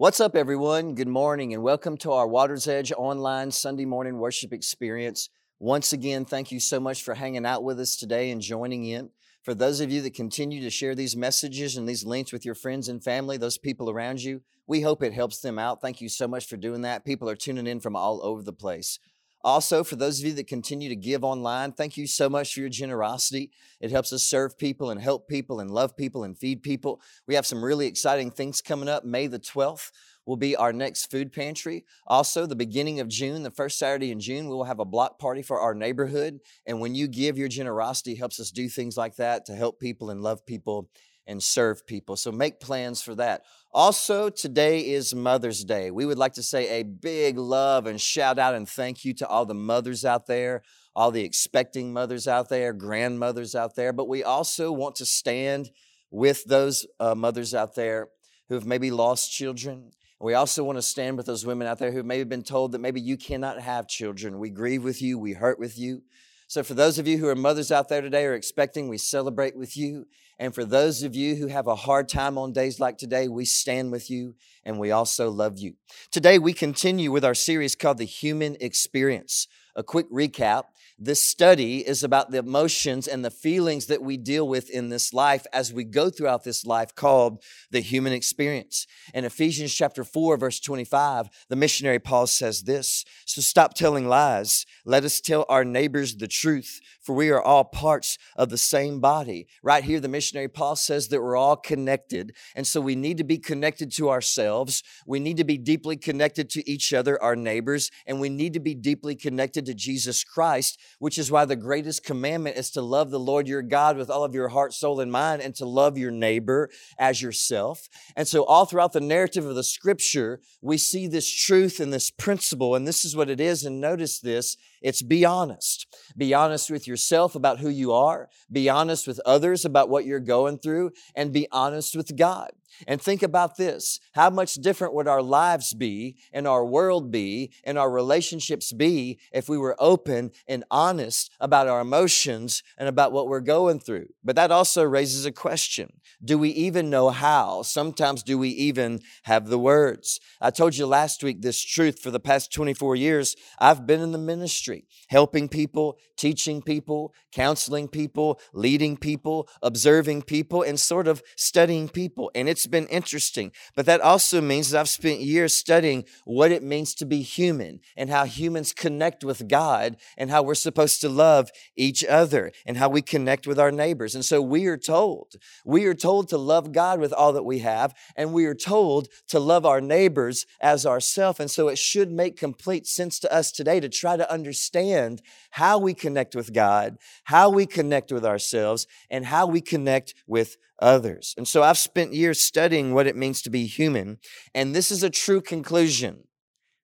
What's up, everyone? Good morning, and welcome to our Water's Edge online Sunday morning worship experience. Once again, thank you so much for hanging out with us today and joining in. For those of you that continue to share these messages and these links with your friends and family, those people around you, we hope it helps them out. Thank you so much for doing that. People are tuning in from all over the place. Also, for those of you that continue to give online, thank you so much for your generosity. It helps us serve people and help people and love people and feed people. We have some really exciting things coming up. May the 12th will be our next food pantry. Also, the beginning of June, the first Saturday in June, we will have a block party for our neighborhood. And when you give, your generosity helps us do things like that to help people and love people and serve people. So make plans for that. Also, today is Mother's Day. We would like to say a big love and shout out and thank you to all the mothers out there, all the expecting mothers out there, grandmothers out there. But we also want to stand with those uh, mothers out there who have maybe lost children. We also want to stand with those women out there who've maybe been told that maybe you cannot have children. We grieve with you, we hurt with you. So, for those of you who are mothers out there today or expecting, we celebrate with you. And for those of you who have a hard time on days like today, we stand with you and we also love you. Today, we continue with our series called The Human Experience. A quick recap this study is about the emotions and the feelings that we deal with in this life as we go throughout this life called the human experience. In Ephesians chapter 4, verse 25, the missionary Paul says this So stop telling lies. Let us tell our neighbors the truth, for we are all parts of the same body. Right here, the missionary Paul says that we're all connected. And so we need to be connected to ourselves. We need to be deeply connected to each other, our neighbors, and we need to be deeply connected to Jesus Christ which is why the greatest commandment is to love the Lord your God with all of your heart, soul, and mind, and to love your neighbor as yourself. And so, all throughout the narrative of the scripture, we see this truth and this principle, and this is what it is. And notice this it's be honest. Be honest with yourself about who you are, be honest with others about what you're going through, and be honest with God. And think about this. How much different would our lives be and our world be and our relationships be if we were open and honest about our emotions and about what we're going through? But that also raises a question. Do we even know how? Sometimes do we even have the words? I told you last week this truth for the past 24 years. I've been in the ministry, helping people, teaching people, counseling people, leading people, observing people, and sort of studying people. And it's been interesting. But that also means that I've spent years studying what it means to be human and how humans connect with God and how we're supposed to love each other and how we connect with our neighbors. And so we are told, we are told to love God with all that we have, and we are told to love our neighbors as ourselves. And so it should make complete sense to us today to try to understand how we connect with God, how we connect with ourselves, and how we connect with others. And so I've spent years studying what it means to be human, and this is a true conclusion.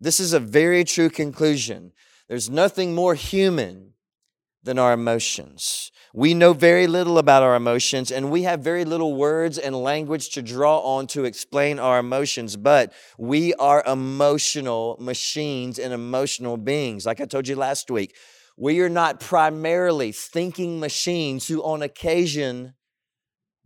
This is a very true conclusion. There's nothing more human than our emotions. We know very little about our emotions, and we have very little words and language to draw on to explain our emotions, but we are emotional machines and emotional beings. Like I told you last week, we are not primarily thinking machines who, on occasion,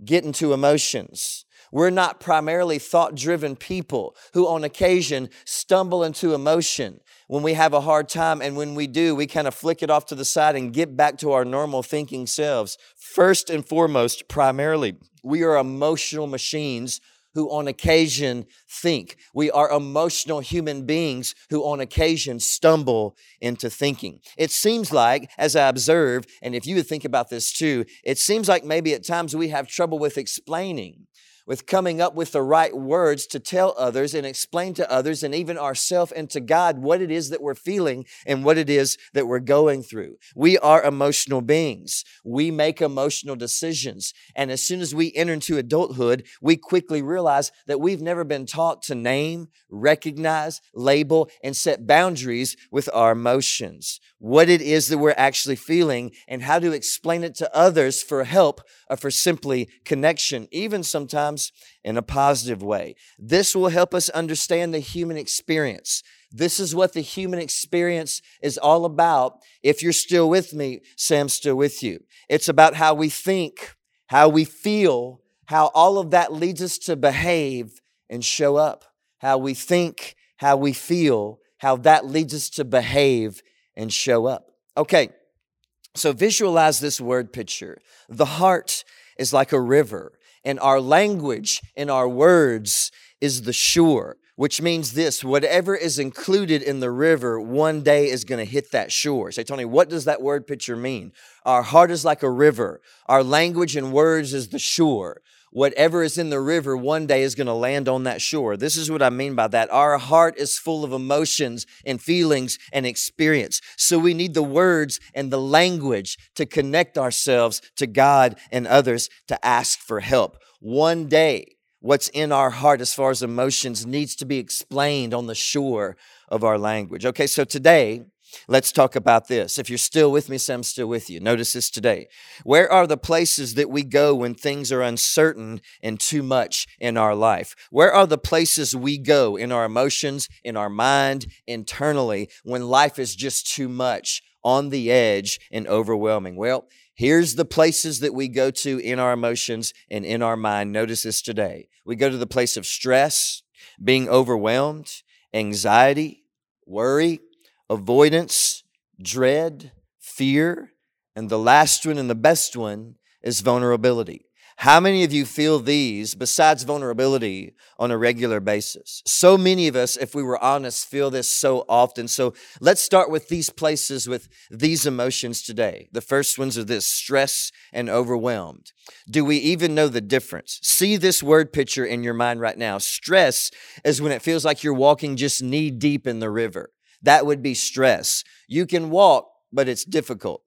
get into emotions. We're not primarily thought driven people who, on occasion, stumble into emotion when we have a hard time. And when we do, we kind of flick it off to the side and get back to our normal thinking selves. First and foremost, primarily, we are emotional machines who on occasion think. We are emotional human beings who on occasion stumble into thinking. It seems like, as I observe, and if you would think about this too, it seems like maybe at times we have trouble with explaining with coming up with the right words to tell others and explain to others and even ourselves and to God what it is that we're feeling and what it is that we're going through. We are emotional beings. We make emotional decisions. And as soon as we enter into adulthood, we quickly realize that we've never been taught to name, recognize, label, and set boundaries with our emotions. What it is that we're actually feeling and how to explain it to others for help or for simply connection, even sometimes in a positive way. This will help us understand the human experience. This is what the human experience is all about. If you're still with me, Sam's still with you. It's about how we think, how we feel, how all of that leads us to behave and show up. how we think, how we feel, how that leads us to behave and show up. Okay, so visualize this word picture. The heart is like a river, and our language and our words is the shore, which means this whatever is included in the river one day is going to hit that shore. Say, Tony, what does that word picture mean? Our heart is like a river, our language and words is the shore whatever is in the river one day is going to land on that shore. This is what I mean by that. Our heart is full of emotions and feelings and experience. So we need the words and the language to connect ourselves to God and others to ask for help. One day, what's in our heart as far as emotions needs to be explained on the shore of our language. Okay, so today, Let's talk about this. If you're still with me, say still with you. Notice this today. Where are the places that we go when things are uncertain and too much in our life? Where are the places we go in our emotions, in our mind, internally, when life is just too much, on the edge, and overwhelming? Well, here's the places that we go to in our emotions and in our mind. Notice this today. We go to the place of stress, being overwhelmed, anxiety, worry, avoidance, dread, fear, and the last one and the best one is vulnerability. How many of you feel these besides vulnerability on a regular basis? So many of us, if we were honest, feel this so often. So let's start with these places with these emotions today. The first ones are this stress and overwhelmed. Do we even know the difference? See this word picture in your mind right now. Stress is when it feels like you're walking just knee deep in the river. That would be stress. You can walk, but it's difficult.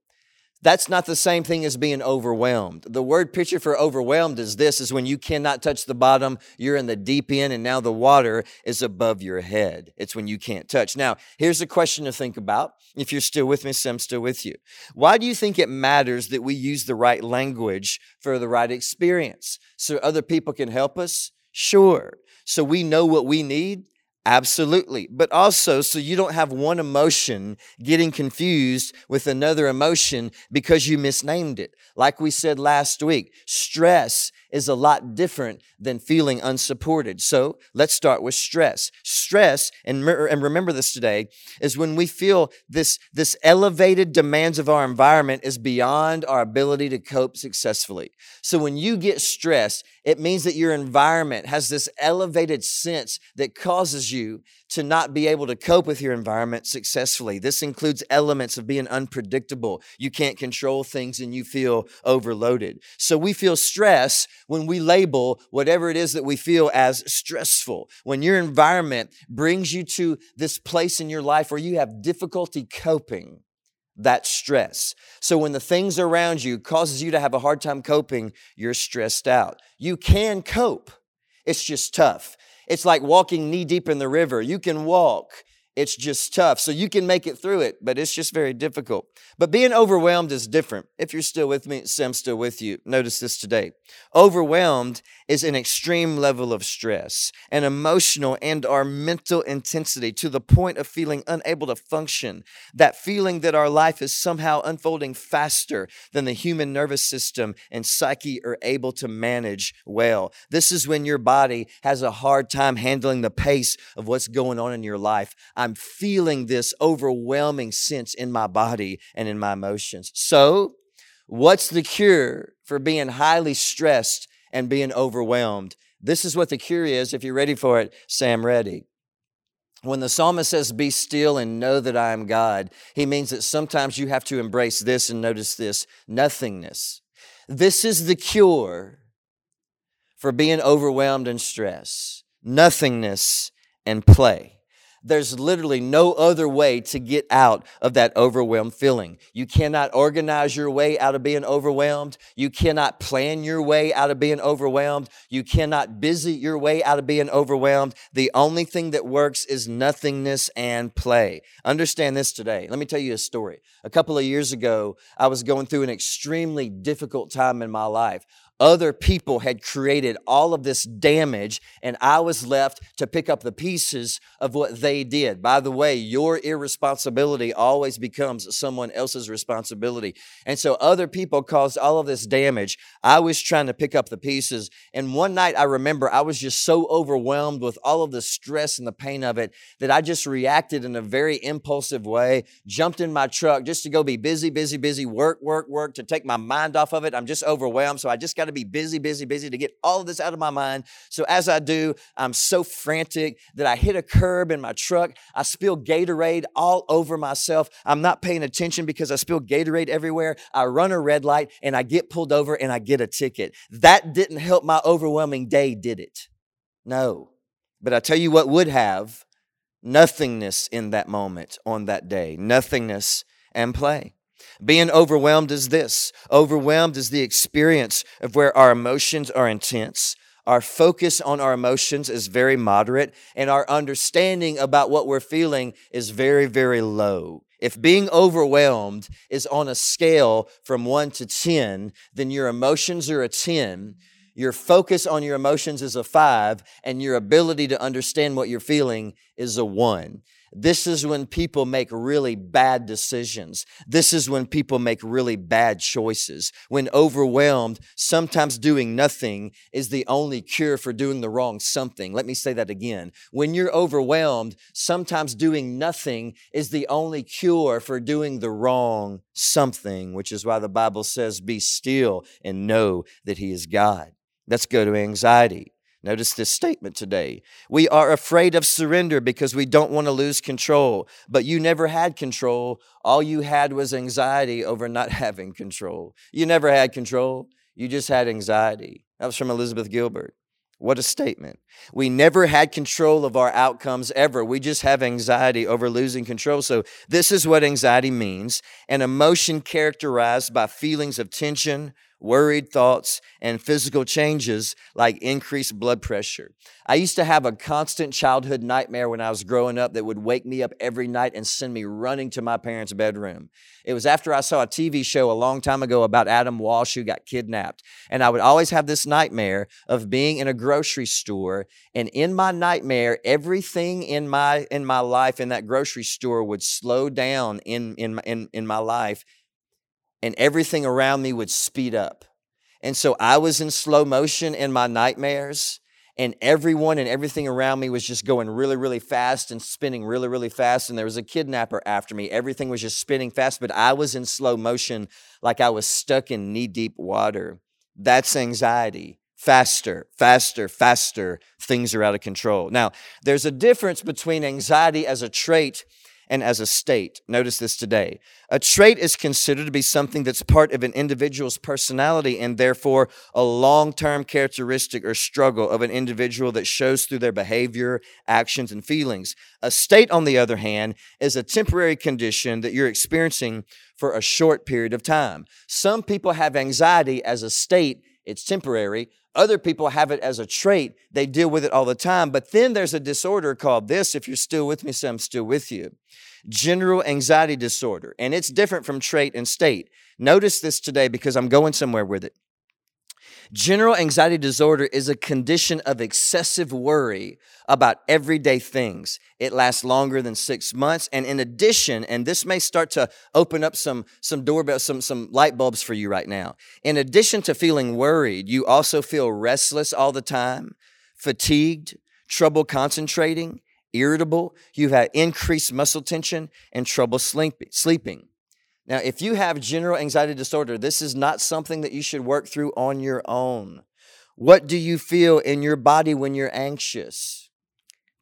That's not the same thing as being overwhelmed. The word picture for overwhelmed is this is when you cannot touch the bottom, you're in the deep end and now the water is above your head. It's when you can't touch. Now, here's a question to think about. If you're still with me, so still with you. Why do you think it matters that we use the right language for the right experience? So other people can help us? Sure. So we know what we need? Absolutely. But also, so you don't have one emotion getting confused with another emotion because you misnamed it. Like we said last week, stress is a lot different than feeling unsupported. So let's start with stress. Stress, and, and remember this today, is when we feel this, this elevated demands of our environment is beyond our ability to cope successfully. So when you get stressed, it means that your environment has this elevated sense that causes you to not be able to cope with your environment successfully. This includes elements of being unpredictable. You can't control things and you feel overloaded. So we feel stress when we label whatever it is that we feel as stressful. When your environment brings you to this place in your life where you have difficulty coping, that stress. So when the things around you causes you to have a hard time coping, you're stressed out. You can cope. It's just tough. It's like walking knee deep in the river. You can walk, it's just tough. So you can make it through it, but it's just very difficult. But being overwhelmed is different. If you're still with me, Sam still with you. Notice this today. Overwhelmed is an extreme level of stress, an emotional and our mental intensity to the point of feeling unable to function. That feeling that our life is somehow unfolding faster than the human nervous system and psyche are able to manage well. This is when your body has a hard time handling the pace of what's going on in your life. I'm feeling this overwhelming sense in my body and in my emotions. So, what's the cure for being highly stressed and being overwhelmed? This is what the cure is. If you're ready for it, Sam, ready. When the psalmist says, Be still and know that I am God, he means that sometimes you have to embrace this and notice this nothingness. This is the cure for being overwhelmed and stress nothingness and play. There's literally no other way to get out of that overwhelmed feeling. You cannot organize your way out of being overwhelmed. You cannot plan your way out of being overwhelmed. You cannot busy your way out of being overwhelmed. The only thing that works is nothingness and play. Understand this today. Let me tell you a story. A couple of years ago, I was going through an extremely difficult time in my life Other people had created all of this damage, and I was left to pick up the pieces of what they did. By the way, your irresponsibility always becomes someone else's responsibility. And so other people caused all of this damage. I was trying to pick up the pieces. And one night I remember I was just so overwhelmed with all of the stress and the pain of it that I just reacted in a very impulsive way, jumped in my truck just to go be busy, busy, busy, work, work, work, to take my mind off of it. I'm just overwhelmed. So I just got to be busy, busy, busy to get all of this out of my mind. So as I do, I'm so frantic that I hit a curb in my truck. I spill Gatorade all over myself. I'm not paying attention because I spill Gatorade everywhere. I run a red light and I get pulled over and I get a ticket. That didn't help my overwhelming day, did it? No. But I tell you what would have nothingness in that moment on that day, nothingness and play. Being overwhelmed is this overwhelmed is the experience of where our emotions are intense. Our focus on our emotions is very moderate, and our understanding about what we're feeling is very, very low. If being overwhelmed is on a scale from one to 10, then your emotions are a 10, your focus on your emotions is a five, and your ability to understand what you're feeling is a one. This is when people make really bad decisions. This is when people make really bad choices. When overwhelmed, sometimes doing nothing is the only cure for doing the wrong something. Let me say that again. When you're overwhelmed, sometimes doing nothing is the only cure for doing the wrong something, which is why the Bible says, Be still and know that He is God. Let's go to anxiety. Notice this statement today. We are afraid of surrender because we don't want to lose control. But you never had control. All you had was anxiety over not having control. You never had control. You just had anxiety. That was from Elizabeth Gilbert. What a statement. We never had control of our outcomes ever. We just have anxiety over losing control. So, this is what anxiety means an emotion characterized by feelings of tension, worried thoughts, and physical changes like increased blood pressure. I used to have a constant childhood nightmare when I was growing up that would wake me up every night and send me running to my parents' bedroom. It was after I saw a TV show a long time ago about Adam Walsh who got kidnapped. And I would always have this nightmare of being in a grocery store. And in my nightmare, everything in my in my life in that grocery store would slow down in, in, in, in my life and everything around me would speed up. And so I was in slow motion in my nightmares, and everyone and everything around me was just going really, really fast and spinning really, really fast. And there was a kidnapper after me. Everything was just spinning fast, but I was in slow motion like I was stuck in knee deep water. That's anxiety. Faster, faster, faster, things are out of control. Now, there's a difference between anxiety as a trait and as a state. Notice this today. A trait is considered to be something that's part of an individual's personality and therefore a long term characteristic or struggle of an individual that shows through their behavior, actions, and feelings. A state, on the other hand, is a temporary condition that you're experiencing for a short period of time. Some people have anxiety as a state, it's temporary. Other people have it as a trait. They deal with it all the time. But then there's a disorder called this. If you're still with me, so I'm still with you. General anxiety disorder. And it's different from trait and state. Notice this today because I'm going somewhere with it. General anxiety disorder is a condition of excessive worry about everyday things. It lasts longer than six months. And in addition, and this may start to open up some, some doorbells, some, some light bulbs for you right now. In addition to feeling worried, you also feel restless all the time, fatigued, trouble concentrating, irritable. You've had increased muscle tension and trouble sleeping. Now, if you have general anxiety disorder, this is not something that you should work through on your own. What do you feel in your body when you're anxious?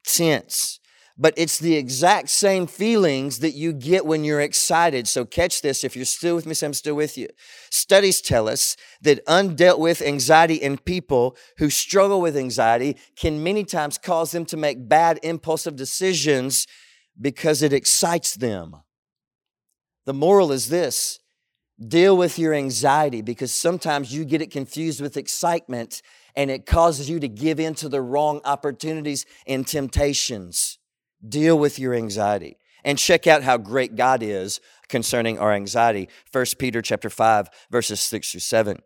Tense. But it's the exact same feelings that you get when you're excited. So catch this. If you're still with me, so I'm still with you. Studies tell us that undealt with anxiety in people who struggle with anxiety can many times cause them to make bad impulsive decisions because it excites them. The moral is this deal with your anxiety because sometimes you get it confused with excitement and it causes you to give in to the wrong opportunities and temptations. Deal with your anxiety and check out how great God is concerning our anxiety. 1 Peter chapter 5 verses 6 through 7.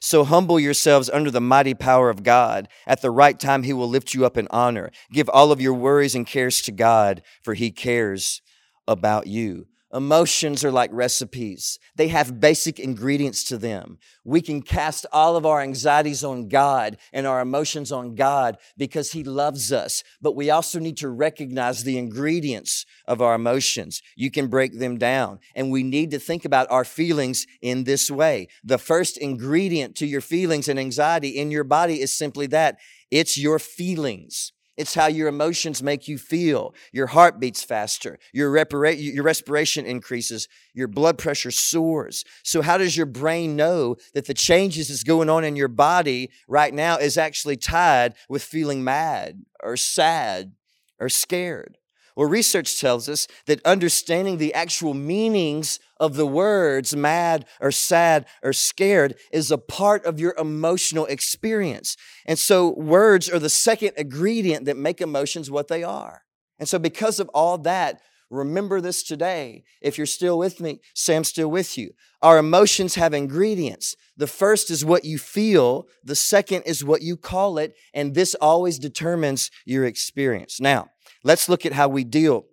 So humble yourselves under the mighty power of God. At the right time, He will lift you up in honor. Give all of your worries and cares to God, for He cares about you. Emotions are like recipes. They have basic ingredients to them. We can cast all of our anxieties on God and our emotions on God because He loves us. But we also need to recognize the ingredients of our emotions. You can break them down. And we need to think about our feelings in this way. The first ingredient to your feelings and anxiety in your body is simply that it's your feelings. It's how your emotions make you feel. Your heart beats faster. Your, repara- your respiration increases. Your blood pressure soars. So, how does your brain know that the changes that's going on in your body right now is actually tied with feeling mad or sad or scared? Well, research tells us that understanding the actual meanings of the words mad or sad or scared is a part of your emotional experience. And so, words are the second ingredient that make emotions what they are. And so, because of all that, remember this today. If you're still with me, I'm still with you. Our emotions have ingredients. The first is what you feel, the second is what you call it, and this always determines your experience. Now, Let's look at how we deal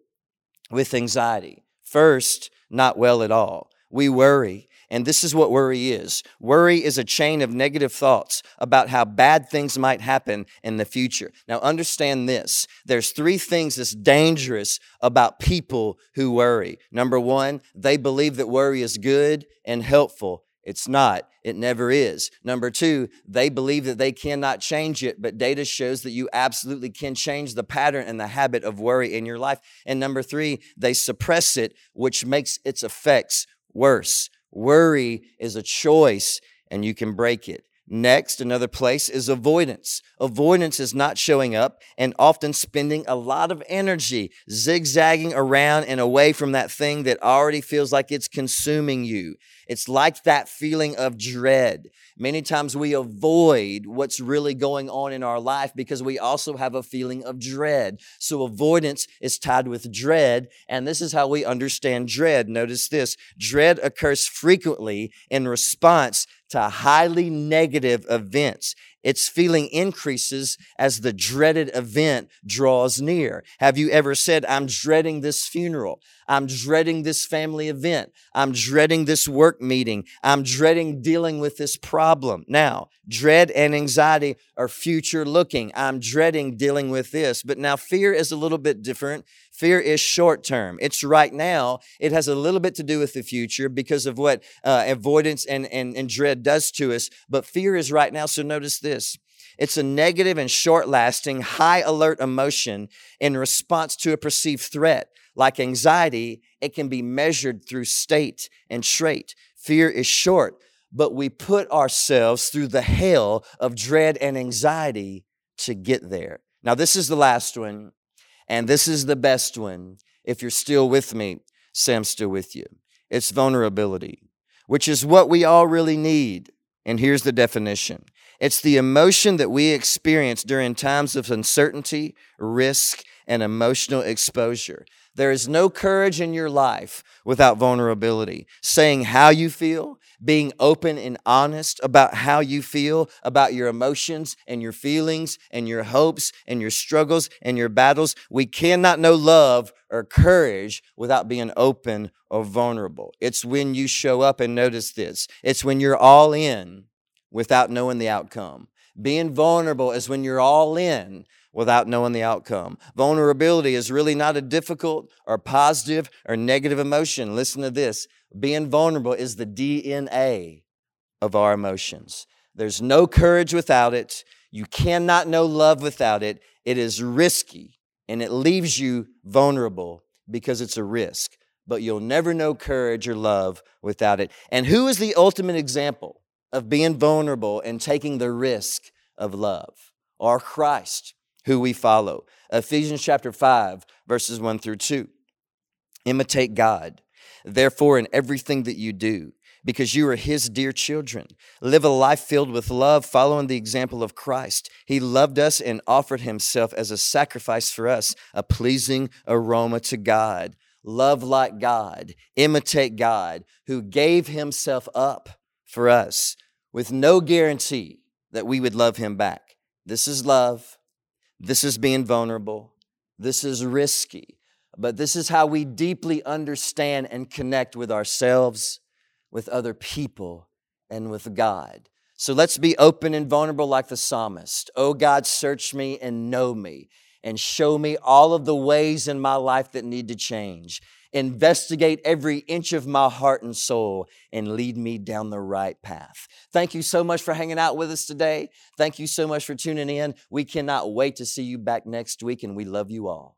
with anxiety. First, not well at all. We worry. And this is what worry is worry is a chain of negative thoughts about how bad things might happen in the future. Now, understand this there's three things that's dangerous about people who worry. Number one, they believe that worry is good and helpful. It's not. It never is. Number two, they believe that they cannot change it, but data shows that you absolutely can change the pattern and the habit of worry in your life. And number three, they suppress it, which makes its effects worse. Worry is a choice and you can break it. Next, another place is avoidance. Avoidance is not showing up and often spending a lot of energy zigzagging around and away from that thing that already feels like it's consuming you. It's like that feeling of dread. Many times we avoid what's really going on in our life because we also have a feeling of dread. So avoidance is tied with dread. And this is how we understand dread. Notice this dread occurs frequently in response to highly negative events. Its feeling increases as the dreaded event draws near. Have you ever said, I'm dreading this funeral? I'm dreading this family event. I'm dreading this work meeting. I'm dreading dealing with this problem. Now, dread and anxiety are future looking. I'm dreading dealing with this. But now fear is a little bit different. Fear is short term. It's right now. It has a little bit to do with the future because of what uh, avoidance and, and, and dread does to us. But fear is right now. So notice this it's a negative and short lasting, high alert emotion in response to a perceived threat. Like anxiety, it can be measured through state and trait. Fear is short, but we put ourselves through the hell of dread and anxiety to get there. Now, this is the last one, and this is the best one. If you're still with me, I'm still with you. It's vulnerability, which is what we all really need. And here's the definition it's the emotion that we experience during times of uncertainty, risk, and emotional exposure. There is no courage in your life without vulnerability. Saying how you feel, being open and honest about how you feel, about your emotions and your feelings and your hopes and your struggles and your battles. We cannot know love or courage without being open or vulnerable. It's when you show up and notice this. It's when you're all in without knowing the outcome. Being vulnerable is when you're all in without knowing the outcome. Vulnerability is really not a difficult or positive or negative emotion. Listen to this being vulnerable is the DNA of our emotions. There's no courage without it. You cannot know love without it. It is risky and it leaves you vulnerable because it's a risk. But you'll never know courage or love without it. And who is the ultimate example of being vulnerable and taking the risk of love? Our Christ, who we follow. Ephesians chapter 5, verses 1 through 2. Imitate God, therefore, in everything that you do, because you are His dear children. Live a life filled with love, following the example of Christ. He loved us and offered Himself as a sacrifice for us, a pleasing aroma to God. Love like God, imitate God, who gave Himself up for us. with no guarantee that we would love him back. This is love. This is being vulnerable. This is risky. But this is how we deeply understand and connect with ourselves, with other people, and with God. So let's be open and vulnerable like the psalmist. Oh God, search me and know me and show me all of the ways in my life that need to change. Investigate every inch of my heart and soul and lead me down the right path. Thank you so much for hanging out with us today. Thank you so much for tuning in. We cannot wait to see you back next week, and we love you all.